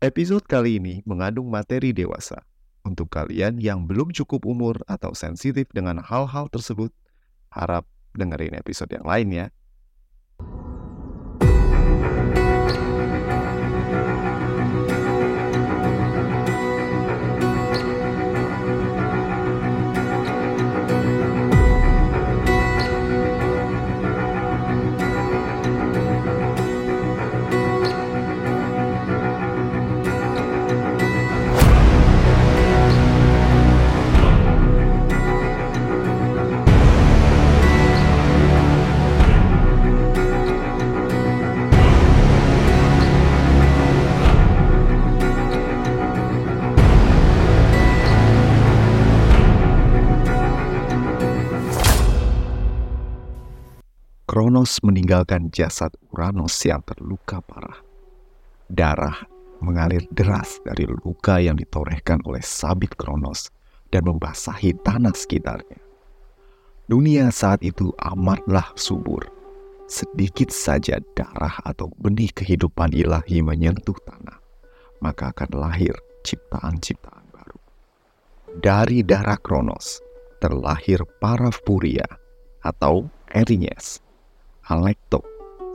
Episode kali ini mengandung materi dewasa. Untuk kalian yang belum cukup umur atau sensitif dengan hal-hal tersebut, harap dengerin episode yang lain ya. Kronos meninggalkan jasad Uranus yang terluka parah. Darah mengalir deras dari luka yang ditorehkan oleh sabit Kronos dan membasahi tanah sekitarnya. Dunia saat itu amatlah subur. Sedikit saja darah atau benih kehidupan ilahi menyentuh tanah, maka akan lahir ciptaan-ciptaan baru. Dari darah Kronos terlahir para Furia atau Erinyes Alekto,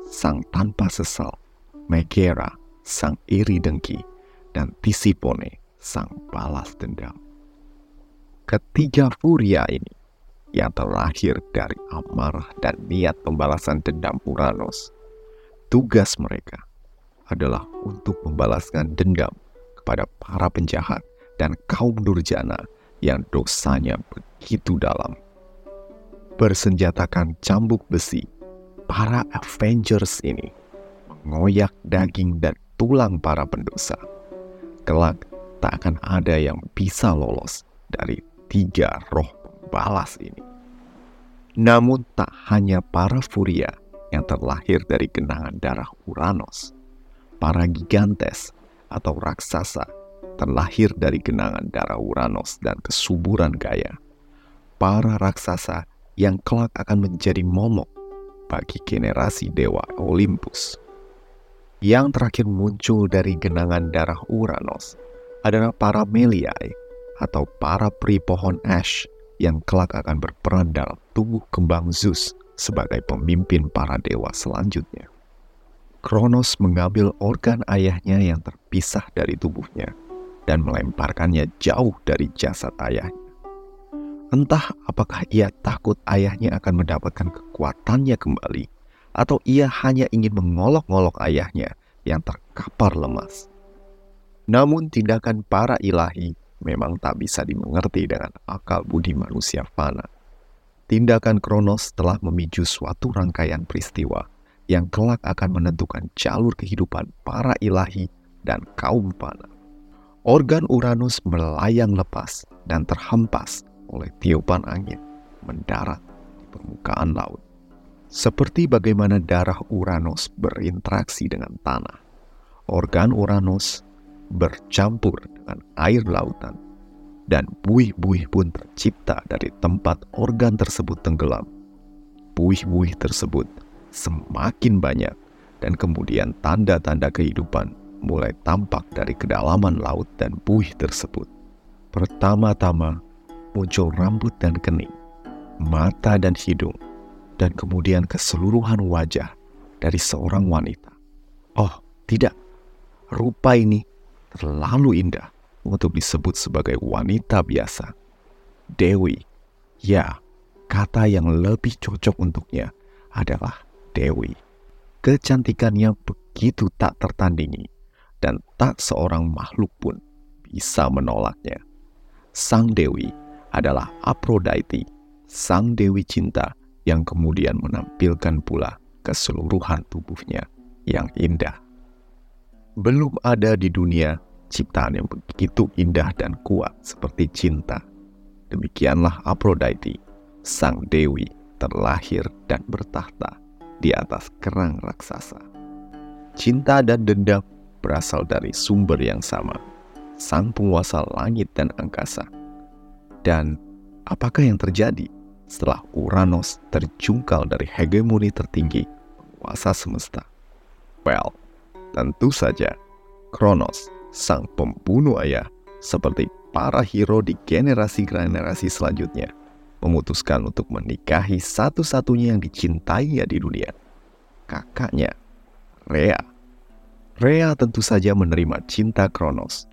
sang tanpa sesal, Megera, sang iri dengki, dan Tisipone, sang balas dendam. Ketiga furia ini yang terlahir dari amarah dan niat pembalasan dendam Uranus, tugas mereka adalah untuk membalaskan dendam kepada para penjahat dan kaum durjana yang dosanya begitu dalam. Bersenjatakan cambuk besi para Avengers ini mengoyak daging dan tulang para pendosa. Kelak tak akan ada yang bisa lolos dari tiga roh pembalas ini. Namun tak hanya para Furia yang terlahir dari genangan darah Uranus. Para Gigantes atau raksasa terlahir dari genangan darah Uranus dan kesuburan Gaia. Para raksasa yang kelak akan menjadi momok bagi generasi dewa Olympus. Yang terakhir muncul dari genangan darah Uranus adalah para Meliae atau para peri pohon ash yang kelak akan berperan dalam tubuh kembang Zeus sebagai pemimpin para dewa selanjutnya. Kronos mengambil organ ayahnya yang terpisah dari tubuhnya dan melemparkannya jauh dari jasad ayahnya. Entah apakah ia takut ayahnya akan mendapatkan kekuatannya kembali, atau ia hanya ingin mengolok-ngolok ayahnya yang terkapar lemas. Namun tindakan para ilahi memang tak bisa dimengerti dengan akal budi manusia fana. Tindakan Kronos telah memicu suatu rangkaian peristiwa yang kelak akan menentukan jalur kehidupan para ilahi dan kaum fana. Organ Uranus melayang lepas dan terhempas oleh tiupan angin mendarat di permukaan laut. Seperti bagaimana darah Uranus berinteraksi dengan tanah, organ Uranus bercampur dengan air lautan, dan buih-buih pun tercipta dari tempat organ tersebut tenggelam. Buih-buih tersebut semakin banyak, dan kemudian tanda-tanda kehidupan mulai tampak dari kedalaman laut dan buih tersebut. Pertama-tama, muncul rambut dan kening, mata dan hidung, dan kemudian keseluruhan wajah dari seorang wanita. Oh, tidak. Rupa ini terlalu indah untuk disebut sebagai wanita biasa. Dewi. Ya, kata yang lebih cocok untuknya adalah Dewi. Kecantikannya begitu tak tertandingi dan tak seorang makhluk pun bisa menolaknya. Sang Dewi adalah Aphrodite, sang dewi cinta yang kemudian menampilkan pula keseluruhan tubuhnya yang indah. Belum ada di dunia ciptaan yang begitu indah dan kuat seperti cinta. Demikianlah Aphrodite, sang dewi terlahir dan bertahta di atas kerang raksasa. Cinta dan dendam berasal dari sumber yang sama, sang penguasa langit dan angkasa dan apakah yang terjadi setelah Uranus terjungkal dari hegemoni tertinggi penguasa semesta? Well, tentu saja Kronos, sang pembunuh ayah, seperti para hero di generasi-generasi selanjutnya, memutuskan untuk menikahi satu-satunya yang dicintainya di dunia, kakaknya, Rea. Rea tentu saja menerima cinta Kronos,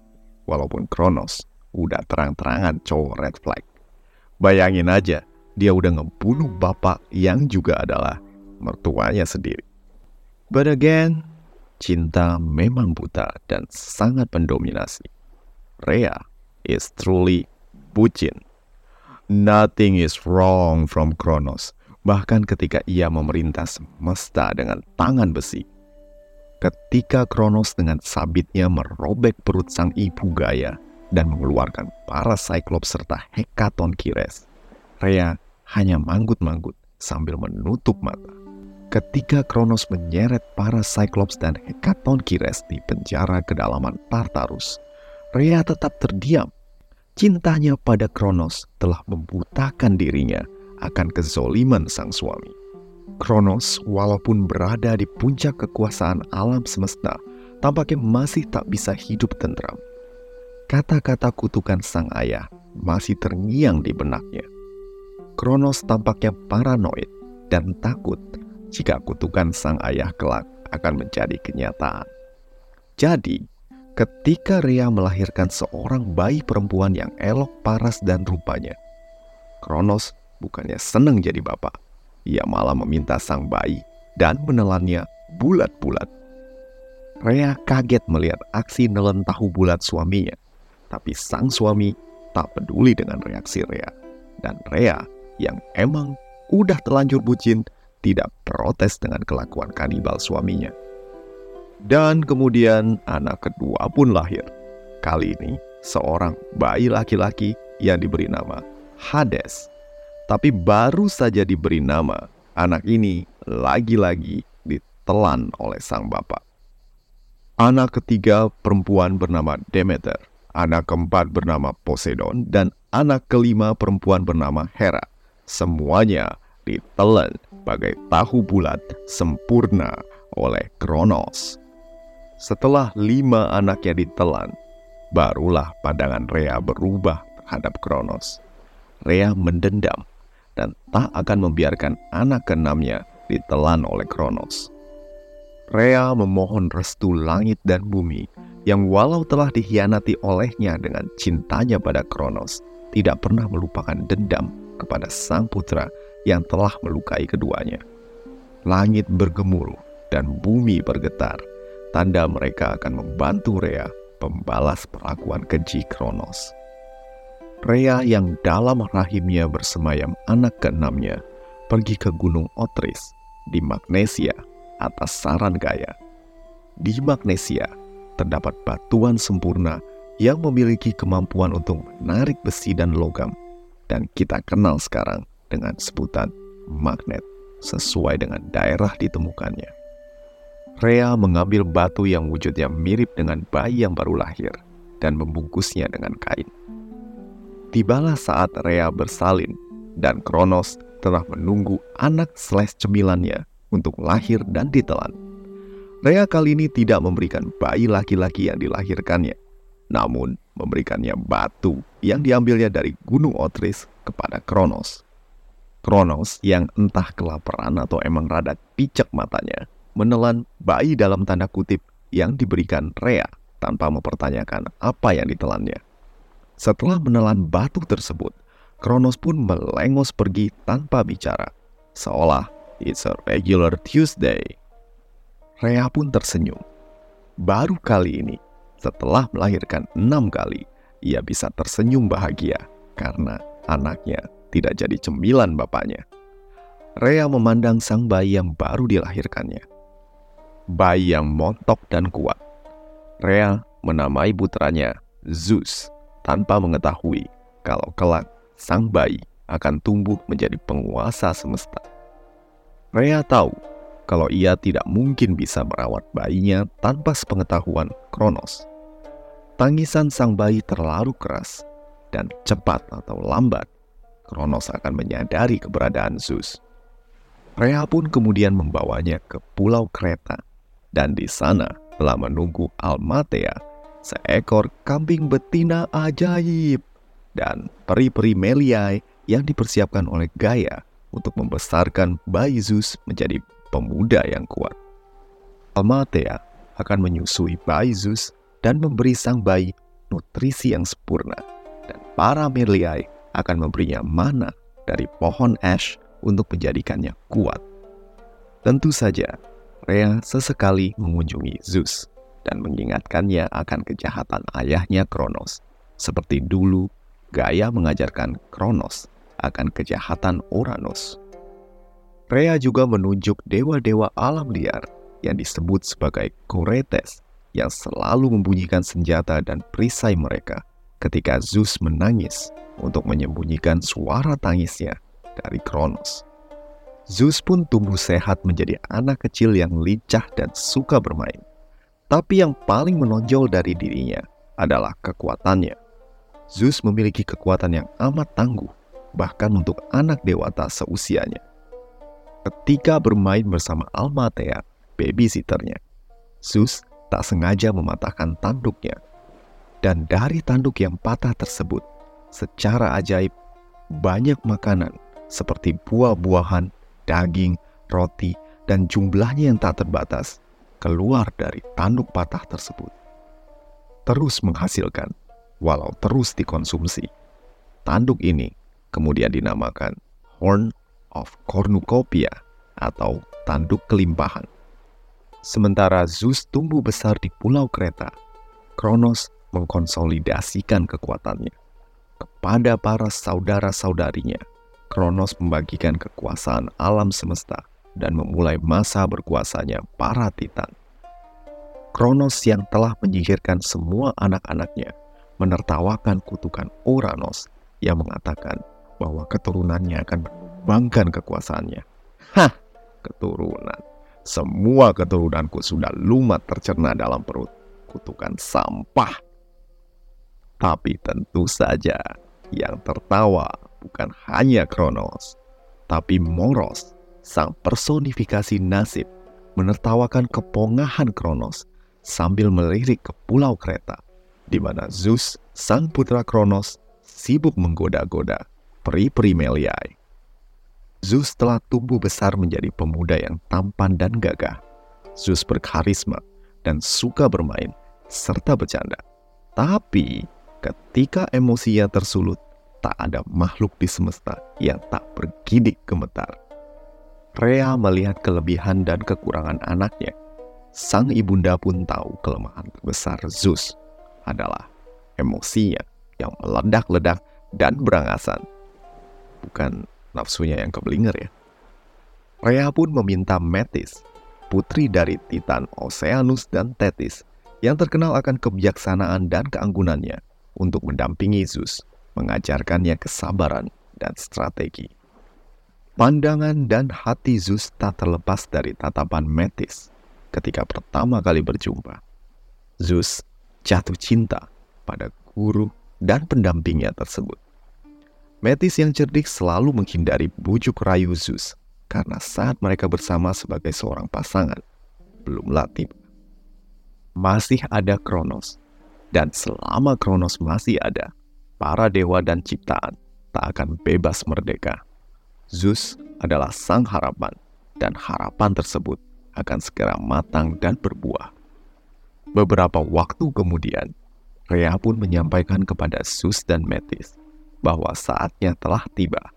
walaupun Kronos udah terang-terangan cowok red flag. Bayangin aja, dia udah ngebunuh bapak yang juga adalah mertuanya sendiri. But again, cinta memang buta dan sangat mendominasi. Rea is truly bucin. Nothing is wrong from Kronos, bahkan ketika ia memerintah semesta dengan tangan besi. Ketika Kronos dengan sabitnya merobek perut sang ibu Gaia dan mengeluarkan para Cyclops serta Hekaton Kires, Rea hanya manggut-manggut sambil menutup mata. Ketika Kronos menyeret para Cyclops dan Hekaton Kires di penjara kedalaman Tartarus, Rhea tetap terdiam. Cintanya pada Kronos telah membutakan dirinya akan kezoliman sang suami. Kronos, walaupun berada di puncak kekuasaan alam semesta, tampaknya masih tak bisa hidup tentram. Kata-kata kutukan sang ayah masih terngiang di benaknya. Kronos tampaknya paranoid dan takut jika kutukan sang ayah kelak akan menjadi kenyataan. Jadi, ketika Ria melahirkan seorang bayi perempuan yang elok, paras, dan rupanya, Kronos bukannya senang jadi bapak. Ia malah meminta sang bayi dan menelannya bulat-bulat. Rea kaget melihat aksi nelen tahu bulat suaminya, tapi sang suami tak peduli dengan reaksi Rea. Dan Rea yang emang udah telanjur bucin tidak protes dengan kelakuan kanibal suaminya. Dan kemudian anak kedua pun lahir. Kali ini seorang bayi laki-laki yang diberi nama Hades. Tapi baru saja diberi nama, anak ini lagi-lagi ditelan oleh sang bapak. Anak ketiga perempuan bernama Demeter, anak keempat bernama Poseidon, dan anak kelima perempuan bernama Hera. Semuanya ditelan bagai tahu bulat sempurna oleh Kronos. Setelah lima anaknya ditelan, barulah pandangan Rea berubah terhadap Kronos. Rea mendendam dan tak akan membiarkan anak keenamnya ditelan oleh Kronos. Rea memohon restu langit dan bumi yang walau telah dikhianati olehnya dengan cintanya pada Kronos, tidak pernah melupakan dendam kepada sang putra yang telah melukai keduanya. Langit bergemuruh dan bumi bergetar, tanda mereka akan membantu Rea pembalas perlakuan keji Kronos. Rea yang dalam rahimnya bersemayam anak keenamnya pergi ke Gunung Otris di Magnesia atas saran Gaia. Di Magnesia terdapat batuan sempurna yang memiliki kemampuan untuk menarik besi dan logam dan kita kenal sekarang dengan sebutan magnet sesuai dengan daerah ditemukannya. Rea mengambil batu yang wujudnya mirip dengan bayi yang baru lahir dan membungkusnya dengan kain. Tibalah saat Rea bersalin dan Kronos telah menunggu anak slash cemilannya untuk lahir dan ditelan. Rea kali ini tidak memberikan bayi laki-laki yang dilahirkannya, namun memberikannya batu yang diambilnya dari Gunung Otris kepada Kronos. Kronos yang entah kelaparan atau emang rada picek matanya, menelan bayi dalam tanda kutip yang diberikan Rea tanpa mempertanyakan apa yang ditelannya. Setelah menelan batu tersebut, Kronos pun melengos pergi tanpa bicara, seolah it's a regular Tuesday. Rea pun tersenyum. Baru kali ini, setelah melahirkan enam kali, ia bisa tersenyum bahagia karena anaknya tidak jadi cemilan bapaknya. Rea memandang sang bayi yang baru dilahirkannya. Bayi yang montok dan kuat. Rea menamai putranya Zeus tanpa mengetahui kalau kelak sang bayi akan tumbuh menjadi penguasa semesta. Rea tahu kalau ia tidak mungkin bisa merawat bayinya tanpa sepengetahuan Kronos. Tangisan sang bayi terlalu keras dan cepat atau lambat Kronos akan menyadari keberadaan Zeus. Rea pun kemudian membawanya ke pulau Kreta, dan di sana telah menunggu Almatea seekor kambing betina ajaib, dan peri-peri Meliai yang dipersiapkan oleh Gaia untuk membesarkan bayi Zeus menjadi pemuda yang kuat. Almatea akan menyusui bayi Zeus dan memberi sang bayi nutrisi yang sempurna, dan para Meliai akan memberinya mana dari pohon ash untuk menjadikannya kuat. Tentu saja, Rhea sesekali mengunjungi Zeus dan mengingatkannya akan kejahatan ayahnya Kronos. Seperti dulu, Gaia mengajarkan Kronos akan kejahatan Uranus. Rhea juga menunjuk dewa-dewa alam liar yang disebut sebagai Koretes yang selalu membunyikan senjata dan perisai mereka ketika Zeus menangis untuk menyembunyikan suara tangisnya dari Kronos. Zeus pun tumbuh sehat menjadi anak kecil yang lincah dan suka bermain. Tapi yang paling menonjol dari dirinya adalah kekuatannya. Zeus memiliki kekuatan yang amat tangguh, bahkan untuk anak dewata seusianya. Ketika bermain bersama Almatea, babysitternya, Zeus tak sengaja mematahkan tanduknya. Dan dari tanduk yang patah tersebut, secara ajaib, banyak makanan seperti buah-buahan, daging, roti, dan jumlahnya yang tak terbatas keluar dari tanduk patah tersebut. Terus menghasilkan, walau terus dikonsumsi. Tanduk ini kemudian dinamakan Horn of Cornucopia atau tanduk kelimpahan. Sementara Zeus tumbuh besar di Pulau Kreta, Kronos mengkonsolidasikan kekuatannya. Kepada para saudara-saudarinya, Kronos membagikan kekuasaan alam semesta dan memulai masa berkuasanya para titan. Kronos yang telah menyihirkan semua anak-anaknya menertawakan kutukan Uranus yang mengatakan bahwa keturunannya akan menumbangkan kekuasaannya. Hah, keturunan. Semua keturunanku sudah lumat tercerna dalam perut. Kutukan sampah. Tapi tentu saja yang tertawa bukan hanya Kronos, tapi Moros sang personifikasi nasib, menertawakan kepongahan Kronos sambil melirik ke pulau Kreta, di mana Zeus, sang putra Kronos, sibuk menggoda-goda peri-peri Meliai. Zeus telah tumbuh besar menjadi pemuda yang tampan dan gagah. Zeus berkarisma dan suka bermain serta bercanda. Tapi ketika emosinya tersulut, tak ada makhluk di semesta yang tak bergidik gemetar. Rea melihat kelebihan dan kekurangan anaknya. Sang ibunda pun tahu kelemahan terbesar Zeus adalah emosinya yang meledak-ledak dan berangasan. Bukan nafsunya yang keblinger ya. Rea pun meminta Metis, putri dari Titan Oceanus dan Thetis, yang terkenal akan kebijaksanaan dan keanggunannya, untuk mendampingi Zeus, mengajarkannya kesabaran dan strategi. Pandangan dan hati Zeus tak terlepas dari tatapan Metis ketika pertama kali berjumpa. Zeus jatuh cinta pada guru dan pendampingnya tersebut. Metis yang cerdik selalu menghindari bujuk rayu Zeus karena saat mereka bersama sebagai seorang pasangan, belum latih. Masih ada Kronos, dan selama Kronos masih ada, para dewa dan ciptaan tak akan bebas merdeka. Zeus adalah sang harapan, dan harapan tersebut akan segera matang dan berbuah. Beberapa waktu kemudian, Rhea pun menyampaikan kepada Zeus dan Metis bahwa saatnya telah tiba,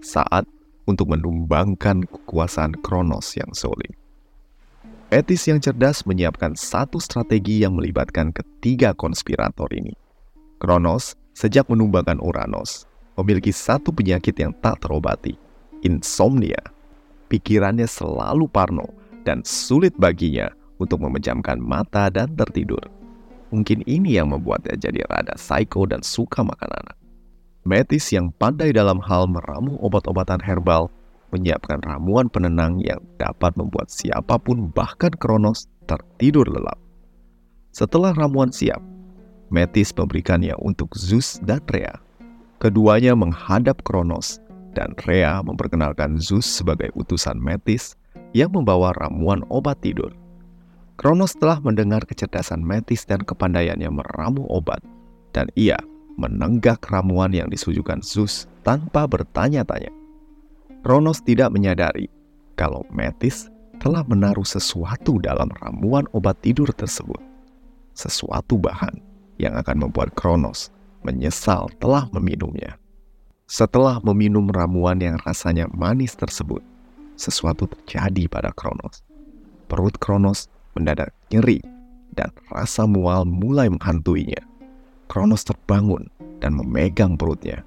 saat untuk menumbangkan kekuasaan Kronos yang solid. Metis yang cerdas menyiapkan satu strategi yang melibatkan ketiga konspirator ini. Kronos, sejak menumbangkan Uranus, memiliki satu penyakit yang tak terobati, insomnia. Pikirannya selalu parno dan sulit baginya untuk memejamkan mata dan tertidur. Mungkin ini yang membuatnya jadi rada psycho dan suka makan anak. Metis yang pandai dalam hal meramu obat-obatan herbal menyiapkan ramuan penenang yang dapat membuat siapa pun bahkan Kronos tertidur lelap. Setelah ramuan siap, Metis memberikannya untuk Zeus dan Rhea. Keduanya menghadap Kronos dan Rhea memperkenalkan Zeus sebagai utusan Metis yang membawa ramuan obat tidur. Kronos telah mendengar kecerdasan Metis dan kepandaiannya meramu obat, dan ia menenggak ramuan yang disujukan Zeus tanpa bertanya-tanya. Kronos tidak menyadari kalau Metis telah menaruh sesuatu dalam ramuan obat tidur tersebut. Sesuatu bahan yang akan membuat Kronos menyesal telah meminumnya. Setelah meminum ramuan yang rasanya manis tersebut, sesuatu terjadi pada Kronos. Perut Kronos mendadak nyeri dan rasa mual mulai menghantuinya. Kronos terbangun dan memegang perutnya.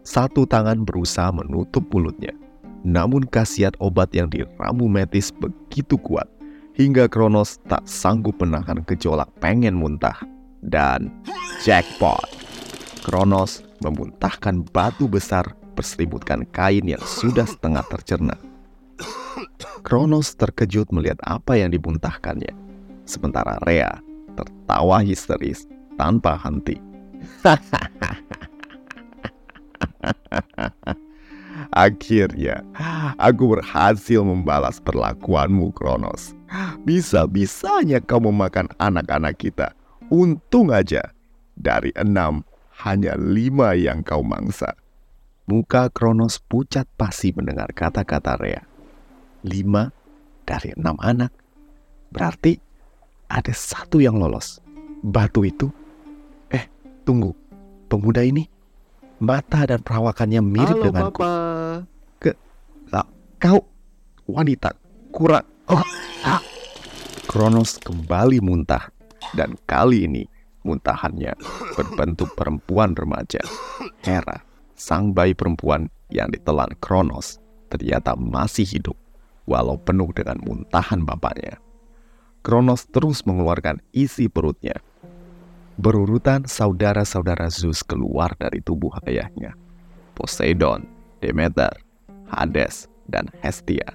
Satu tangan berusaha menutup mulutnya, namun khasiat obat yang diramu Metis begitu kuat hingga Kronos tak sanggup menahan gejolak pengen muntah. Dan jackpot! Kronos memuntahkan batu besar berselimutkan kain yang sudah setengah tercerna. Kronos terkejut melihat apa yang dimuntahkannya, sementara Rea tertawa histeris tanpa henti. Akhirnya, aku berhasil membalas perlakuanmu, Kronos. Bisa-bisanya kau memakan anak-anak kita. Untung aja, dari enam, hanya lima yang kau mangsa. Muka Kronos pucat pasti mendengar kata-kata Rea. Lima dari enam anak. Berarti ada satu yang lolos. Batu itu. Tunggu. Pemuda ini mata dan perawakannya mirip Halo, denganku. Papa. Ke, lah, kau wanita kurang. Oh, ah. Kronos kembali muntah dan kali ini muntahannya berbentuk perempuan remaja. Hera, sang bayi perempuan yang ditelan Kronos, ternyata masih hidup walau penuh dengan muntahan bapaknya. Kronos terus mengeluarkan isi perutnya. Berurutan saudara-saudara Zeus keluar dari tubuh ayahnya. Poseidon, Demeter, Hades, dan Hestia.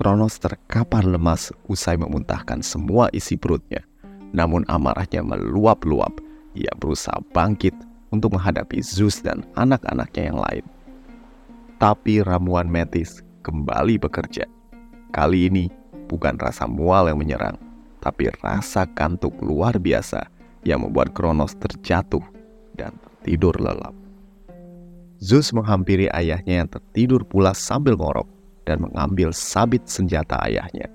Kronos terkapar lemas usai memuntahkan semua isi perutnya. Namun amarahnya meluap-luap. Ia berusaha bangkit untuk menghadapi Zeus dan anak-anaknya yang lain. Tapi ramuan Metis kembali bekerja. Kali ini bukan rasa mual yang menyerang, tapi rasa kantuk luar biasa yang membuat Kronos terjatuh dan tertidur lelap. Zeus menghampiri ayahnya yang tertidur pula sambil ngorok dan mengambil sabit senjata ayahnya.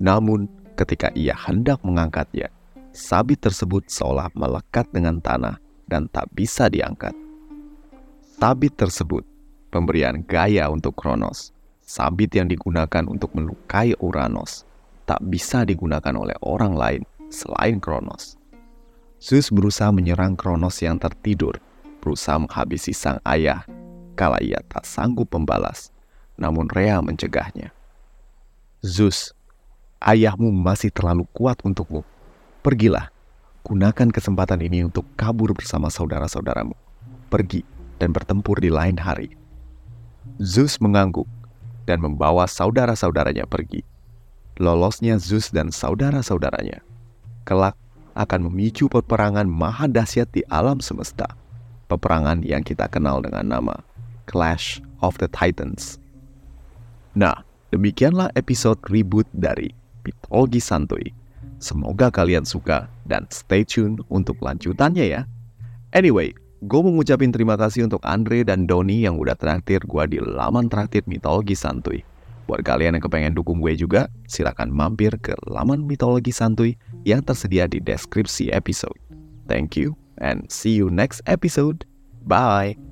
Namun, ketika ia hendak mengangkatnya, sabit tersebut seolah melekat dengan tanah dan tak bisa diangkat. Sabit tersebut pemberian gaya untuk Kronos. Sabit yang digunakan untuk melukai Uranus tak bisa digunakan oleh orang lain selain Kronos. Zeus berusaha menyerang Kronos yang tertidur, berusaha menghabisi sang ayah kala ia tak sanggup membalas namun Rea mencegahnya. Zeus, ayahmu masih terlalu kuat untukmu. Pergilah, gunakan kesempatan ini untuk kabur bersama saudara-saudaramu. Pergi dan bertempur di lain hari. Zeus mengangguk dan membawa saudara-saudaranya pergi. Lolosnya Zeus dan saudara-saudaranya kelak akan memicu peperangan maha dahsyat di alam semesta. Peperangan yang kita kenal dengan nama Clash of the Titans. Nah, demikianlah episode reboot dari Mitologi Santuy. Semoga kalian suka dan stay tune untuk lanjutannya ya. Anyway, gue mau ngucapin terima kasih untuk Andre dan Doni yang udah traktir gue di laman traktir Mitologi Santuy. Buat kalian yang kepengen dukung gue juga, silakan mampir ke laman Mitologi Santuy yang tersedia di deskripsi episode. Thank you and see you next episode. Bye.